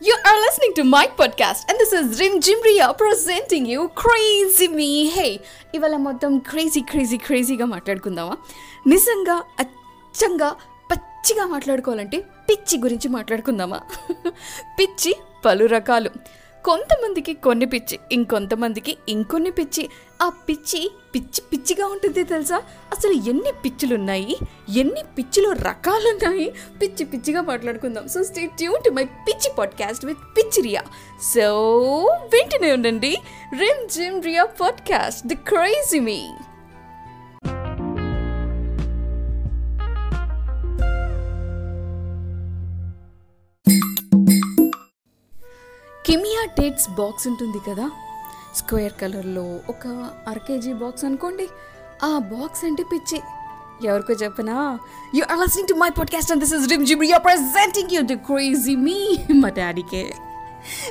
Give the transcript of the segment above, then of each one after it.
You are listening to my podcast, and this is Rim Jimriya presenting you Crazy Me. Hey, ఇవాళ మొత్తం crazy crazy క్రేజీగా మాట్లాడుకుందామా నిజంగా అచ్చంగా పచ్చిగా మాట్లాడుకోవాలంటే పిచ్చి గురించి మాట్లాడుకుందామా పిచ్చి పలు రకాలు కొంతమందికి కొన్ని పిచ్చి ఇంకొంతమందికి ఇంకొన్ని పిచ్చి. ఆ పిచ్చి పిచ్చి పిచ్చిగా ఉంటుంది తెలుసా? అసలు ఎన్ని పిచ్చులు ఉన్నాయి ఎన్ని పిచ్చిలో రకాలున్నాయి? పిచ్చి పిచ్చిగా మాట్లాడుకుందాం. So stay tune to my పిచ్చి పాడ్కాస్ట్ విత్ పిచ్చి రియా. సో వింటూనే ఉండండి. Rimjhim Riya podcast the crazy me Kimia dates box ఉంటుంది కదా? స్క్వేర్ కలర్లో ఒక అర కేజీ బాక్స్ అనుకోండి. ఆ బాక్స్ అంటే పిచ్చి. ఎవరికో చెప్పనా? You are listening to my podcast and this is Rimjhim you presenting you the crazy me మా డాడీకే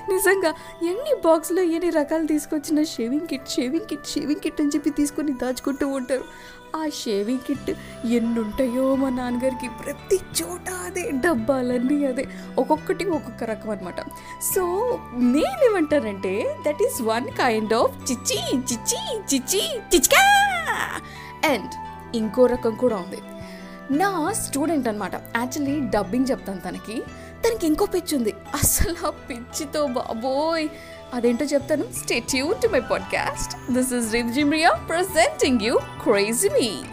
నిజంగా ఎన్ని బాక్స్లో ఎన్ని రకాలు తీసుకొచ్చిన shaving kit shaving kit shaving kit అని చెప్పి తీసుకొని దాచుకుంటూ ఉంటారు. ఆ షేవింగ్ కిట్ ఎన్ని ఉంటాయో మా నాన్నగారికి ప్రతి చోట అదే డబ్బాలన్నీ అదే ఒక్కొక్కటి ఒక్కొక్క రకం అనమాట సో నేనేమంటానంటే that is one kind of చిచ్చి చిచ్చి చిచ్చి చిచ్కా! అండ్ ఇంకో రకం కూడా ఉంది. నా స్టూడెంట్ అనమాట యాక్చువల్లీ డబ్బింగ్ చెప్తాను తనకి. తనకి ఇంకో పిచ్చి ఉంది. అసలు ఆ పిచ్చితో బాబోయ్. అదేంటో చెప్తాను. Stay tune to my podcast this is Rimjhimriya presenting you crazy me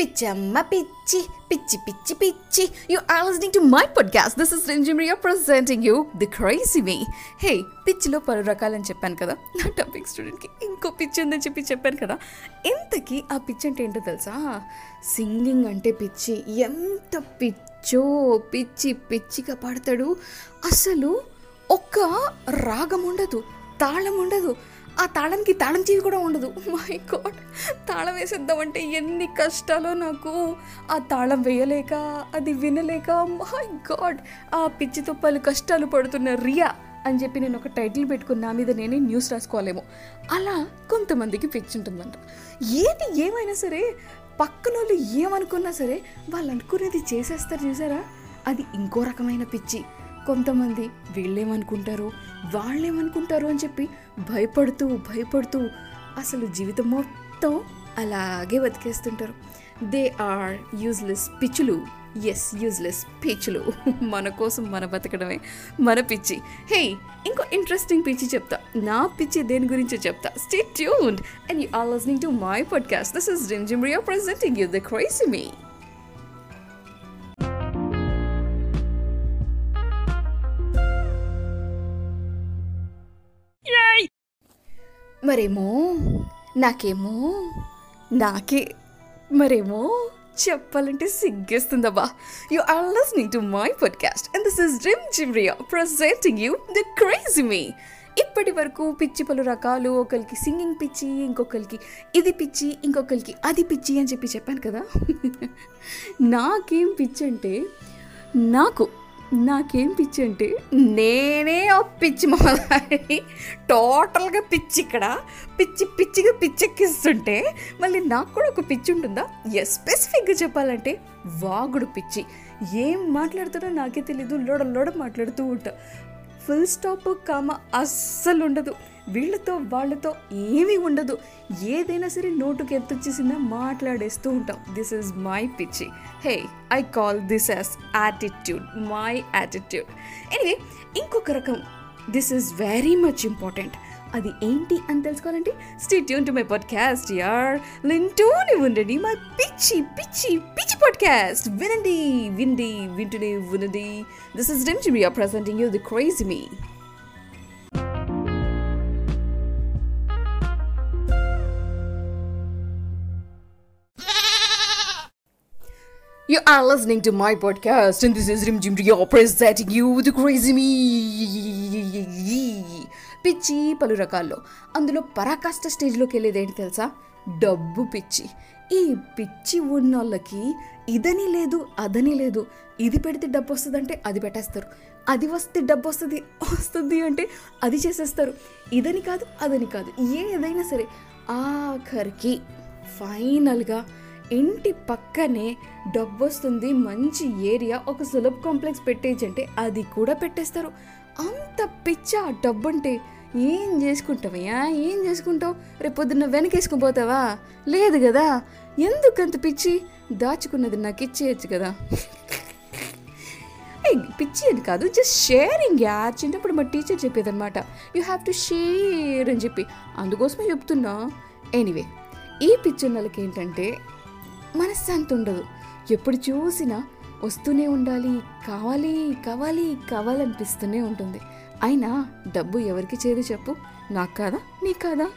Pichamma పిచ్చి పిచ్చి పిచ్చి పిచ్చి you are listening to my podcast this is Rimjhimriya presenting you the crazy me hey పిచ్చిలో పలు రకాలని చెప్పాను కదా. నా టాపిక్ స్టూడెంట్కి ఇంకో పిచ్చి ఉందని చెప్పి చెప్పాను కదా. ఇంతకీ ఆ పిచ్చి అంటే ఏంటో తెలుసా? సింగింగ్ అంటే పిచ్చి. ఎంత పిచ్చో పిచ్చి పిచ్చిగా పాడతాడు. అసలు ఒక్క రాగం ఉండదు తాళం ఉండదు. ఆ తాళానికి తాళం చెవి కూడా ఉండదు. మై గాడ్ తాళం వేసేద్దామంటే ఎన్ని కష్టాలో నాకు ఆ తాళం వేయలేక అది వినలేక మై గాడ్ ఆ పిచ్చితో పలు కష్టాలు పడుతున్న రియా అని చెప్పి నేను ఒక టైటిల్ పెట్టుకుని నా మీద నేనే న్యూస్ రాసుకోలేమో అలా కొంతమందికి పిచ్చి ఉంటుందంట. ఏది ఏమైనా సరే పక్కన వాళ్ళు ఏమనుకున్నా సరే వాళ్ళు అనుకునేది చేసేస్తారు చూసారా? అది ఇంకో రకమైన పిచ్చి. కొంతమంది వీళ్ళేమనుకుంటారు వాళ్ళేమనుకుంటారు అని చెప్పి భయపడుతూ భయపడుతూ అసలు జీవితం మొత్తం అలాగే బతికేస్తుంటారు. దే ఆర్ యూజ్లెస్ పిచ్చులు. ఎస్ యూజ్లెస్ పిచ్చులు. మన కోసం మన బతకడమే. మన పిచ్చి. హే ఇంకో ఇంట్రెస్టింగ్ పిచ్చి చెప్తా. నా పిచ్చి దేని గురించో చెప్తా. Stay tuned and you are listening to my podcast this is Rimjhimriya presenting you the crazy me మరేమో? నాకేమో? నాకే. మరేమో? చెప్పాలంటే సిగ్గేస్తుందబ్బా. You are listening to my podcast and this is Rimjhimriya presenting you the crazy me ఇప్పటి వరకు పిచ్చి పలు రకాలు ఒకరికి సింగింగ్ పిచ్చి ఇంకొకరికి ఇది పిచ్చి ఇంకొకరికి అది పిచ్చి అని చెప్పి చెప్పాను కదా. నాకేం పిచ్చి అంటే నాకు నాకేం పిచ్చి అంటే నేనే ఆ పిచ్చి మొదలని టోటల్గా పిచ్చి ఇక్కడ. పిచ్చి పిచ్చిగా పిచ్చెక్కిస్తుంటే మళ్ళీ నాకు కూడా ఒక పిచ్చి ఉంటుందా? ఎస్ స్పెసిఫిక్గా చెప్పాలంటే వాగుడు పిచ్చి. ఏం మాట్లాడుతున్నా నాకే తెలీదు లోడ లోడ మాట్లాడుతూ ఉంటా. ఫుల్ స్టాప్ కామ అస్సలు ఉండదు. వీళ్ళతో వాళ్ళతో ఏమీ ఉండదు. ఏదైనా సరే నోటుకి ఎత్తొచ్చేసిందా మాట్లాడేస్తూ ఉంటాం. దిస్ ఈజ్ మై పిచ్చి hey I call this as attitude my attitude anyway ఇంకొక రకం. This is very much important అది ఏంటి అని తెలుసుకోవాలంటే stay tune to my podcast యార్ వింటూనే ఉండండి మై పిచ్చి పిచ్చి పిచ్చి పాడ్కాస్ట్ వినండి వినండి వింటూనే వినండి this is Rimjhimriya presenting you the crazy me You are listening to my podcast, and this is Rim Jim Rio presenting you the crazy me. పిచ్చి పలు రకాల్లో. అందులో పరాకాష్ట స్టేజ్లోకి వెళ్ళేది ఏంటి తెలుసా? డబ్బు పిచ్చి. ఈ పిచ్చి ఉన్నోళ్ళకి ఇదని లేదు అదని లేదు. ఇది పెడితే డబ్బు వస్తుందంటే అది పెట్టేస్తారు. అది వస్తే డబ్బు వస్తుంది వస్తుంది అంటే అది చేసేస్తారు. ఇదని కాదు అదని కాదు. ఏదైనా సరే ఆఖరికి ఫైనల్గా ఇంటి పక్కనే డబ్బొస్తుంది మంచి ఏరియా ఒక సులభ్ కాంప్లెక్స్ పెట్టేయచ్చు అంటే అది కూడా పెట్టేస్తారు. అంత పిచ్చ ఆ డబ్బు అంటే ఏం చేసుకుంటావయ్యా? ఏం చేసుకుంటావు? రేపు పొద్దున్న వెనకేసుకుని పోతావా? లేదు కదా? ఎందుకంత పిచ్చి? దాచుకున్నది నాకు ఇచ్చేయచ్చు కదా. పిచ్చి అని కాదు జస్ట్ షేరింగ్ యా. చిన్నప్పుడు మా టీచర్ చెప్పేదన్నమాట. యూ హ్యావ్ టు షేర్ అని చెప్పి. అందుకోసమే చెప్తున్నా. ఎనీవే ఈ పిచ్చున్నలకి ఏంటంటే మనశ్శాంతి ఉండదు. ఎప్పుడు చూసినా వస్తూనే ఉండాలి కావాలి కావాలి కావాలనిపిస్తూనే ఉంటుంది. అయినా డబ్బు ఎవరికి చేదు చెప్పు? నాకు కాదా? నీ కాదా?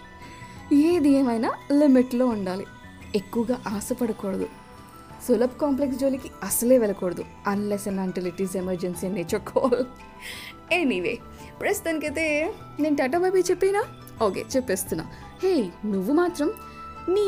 ఏది ఏమైనా లిమిట్లో ఉండాలి. ఎక్కువగా ఆశపడకూడదు. సులభ్ కాంప్లెక్స్ జోలికి అసలే వెళ్ళకూడదు. Unless and until it is emergency అని నేర్చుకోవాలి ఎనీవే ప్రస్తుతానికైతే నేను టాటా బాబీ చెప్పినా? ఓకే చెప్పేస్తున్నా. హే నువ్వు మాత్రం నీ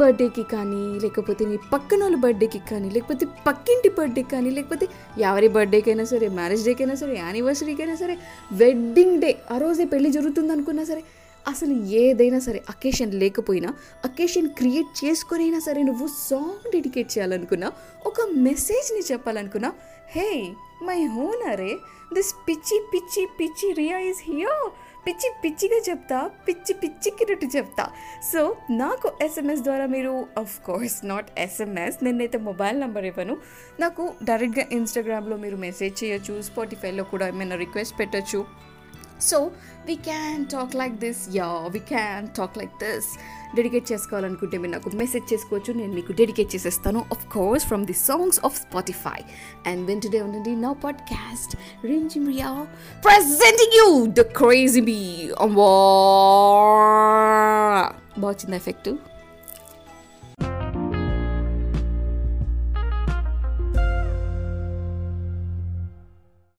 బర్త్డేకి కానీ లేకపోతే నీ పక్కన వాళ్ళ బర్త్డేకి కానీ లేకపోతే పక్కింటి బర్త్డేకి కానీ లేకపోతే ఎవరి బర్త్డేకైనా సరే మ్యారేజ్ డేకైనా సరే యానివర్సరీకైనా సరే వెడ్డింగ్ డే ఆ రోజే పెళ్ళి జరుగుతుంది అనుకున్నా సరే అసలు ఏదైనా సరే అకేషన్ లేకపోయినా అకేషన్ క్రియేట్ చేసుకునైనా సరే నువ్వు సాంగ్ డెడికేట్ చేయాలనుకున్నా ఒక మెసేజ్ని చెప్పాలనుకున్నా హే మై హోనరే దిస్ పిచ్చి పిచ్చి పిచ్చి రియా ఇస్ హియర్ పిచ్చి పిచ్చిగా చెప్తా పిచ్చి పిచ్చికినట్టు చెప్తా. సో నాకు ఎస్ఎంఎస్ ద్వారా మీరు అఫ్ కోర్స్ నాట్ ఎస్ఎంఎస్ నేనైతే మొబైల్ నెంబర్ ఇవ్వను. నాకు డైరెక్ట్గా ఇన్స్టాగ్రామ్లో మీరు మెసేజ్ చేయొచ్చు స్పాటిఫైలో కూడా ఏమైనా రిక్వెస్ట్ పెట్టచ్చు. So we can talk like this yeah we can talk like this dedicate చేసుకోవాలనుకుంటే మీరు నాకు మెసేజ్ చేసుకోవచ్చు నేను మీకు డెడికేట్ చేసేస్తాను of course from the songs of Spotify and when today ఉండండి నా podcast Rimjhim Riya presenting you the crazy me బాగా వచ్చింది ఎఫెక్ట్